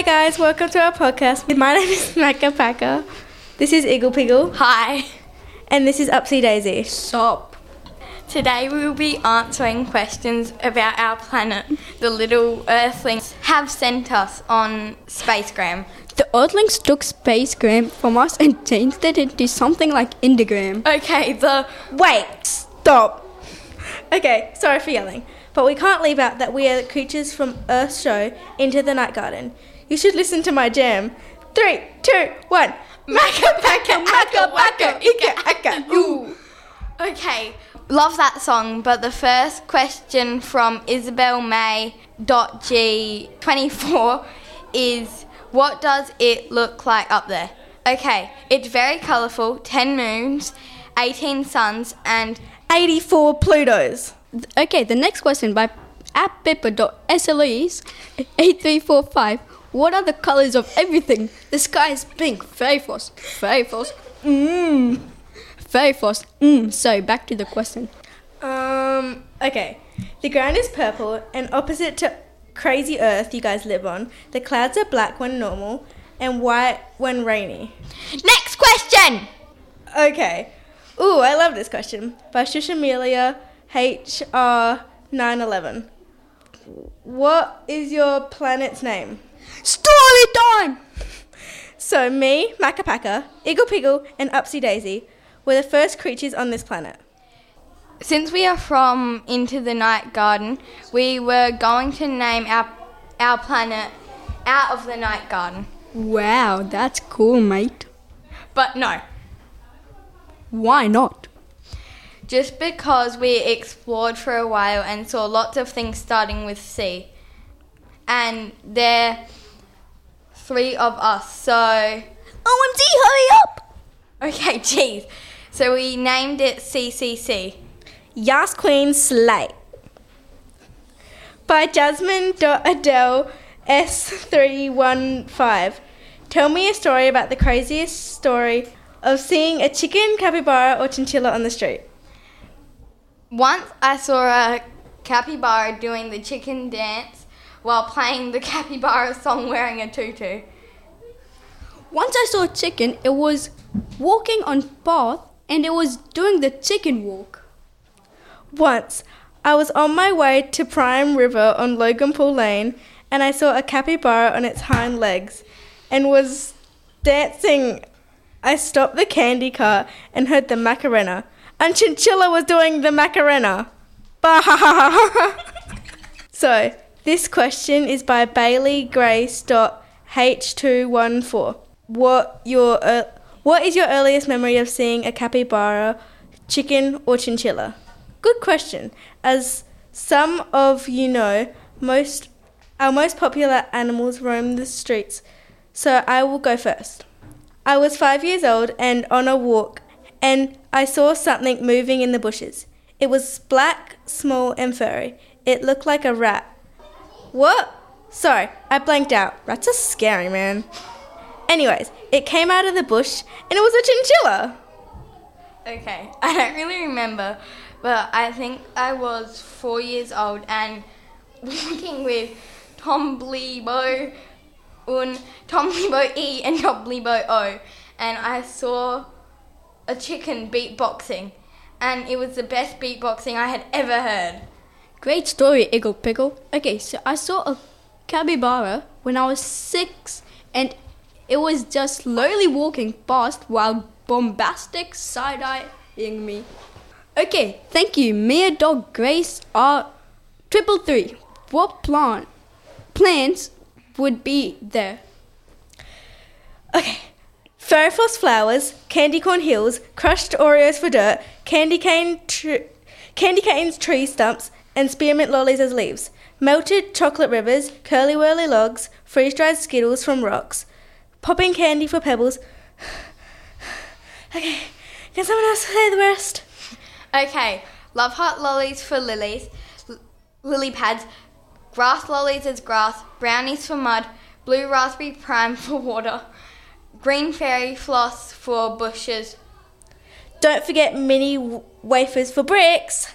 Hi guys, welcome to our podcast. My name is Makka Pakka. This is Iggle Piggle. Hi. And this is Upsy Daisy. Stop. Today we will be answering questions about our planet. The little Earthlings have sent us on Spacegram. The Earthlings took Spacegram from us and changed it into something like Indigram. Okay, the Wait, stop. Okay, sorry for yelling. But we can't leave out that we are creatures from Earth's show Into the Night Garden. You should listen to my jam. Three, two, one. Macca, packa, macca, wacka, ika, aka, ooh. Okay, love that song, but the first question from Isabel May G24 is what does it look like up there? Okay, it's very colourful, 10 moons, 18 suns, and 84 Plutos. Okay, the next question by appipper.slees 8345. What are the colors of everything? The sky is pink. Very fast. Very fast. Mmm. Very fast. Mmm. So back to the question. Um, okay. The ground is purple, and opposite to crazy Earth you guys live on, the clouds are black when normal and white when rainy. next question! Okay. Ooh, I love this question. By Shushamelia HR911. What is your planet's name? Story time! So, me, Macapaka, Iggle Piggle, and Upsy Daisy were the first creatures on this planet. Since we are from Into the Night Garden, we were going to name our, our planet Out of the Night Garden. Wow, that's cool, mate. But no, Why not? just because we explored for a while and saw lots of things starting with C. And there three of us, so OMG, hurry up! okay, geez. So we named it CCC. Yas Queen Slay. By Jasmine Adele S315. Tell me a story about the craziest story of seeing a chicken, capybara, or chinchilla on the street. Once I saw a capybara doing the chicken dance while playing the capybara song wearing a tutu. Once I saw a chicken, it was walking on path and it was doing the chicken walk. Once, I was on my way to Prime River on Logan Pool Lane and I saw a capybara on its hind legs and was dancing. I stopped the candy car and heard the Macarena, and Chinchilla was doing the Macarena. Bah! so, this question is by Bailey Grace. H214. What your uh, what is your earliest memory of seeing a capybara, chicken, or chinchilla? Good question. As some of you know, most our most popular animals roam the streets, so I will go first. I was five years old and on a walk, and I saw something moving in the bushes. It was black, small, and furry. It looked like a rat. What? Sorry, I blanked out. Rats are scary, man. Anyways, it came out of the bush and it was a chinchilla. Okay, I don't really remember, but I think I was four years old and walking with Tom Blebo un Tom Blebo E and Tombliboo Ooo, and I saw a chicken beatboxing, and it was the best beatboxing I had ever heard. Great story, Iggle Piggle. Okay, so I saw a capybara when I was six, and it was just slowly walking past while bombastic side eyeing me. Okay, thank you, Mia Dog Grace R triple three. What plant plants would be there? Okay. Fairy floss flowers, candy corn hills, crushed Oreos for dirt, candy cane tr- candy canes tree stumps, and spearmint lollies as leaves. Melted chocolate rivers, curly whirly logs, freeze dried skittles from rocks, popping candy for pebbles. okay, can someone else say the rest? Okay, love heart lollies for lilies, l- lily pads, grass lollies as grass, brownies for mud, blue raspberry prime for water, green fairy floss for bushes, Don't forget mini w- wafers for bricks.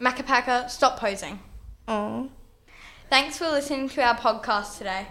Makka Pakka, stop posing. Aww. Thanks for listening to our podcast today.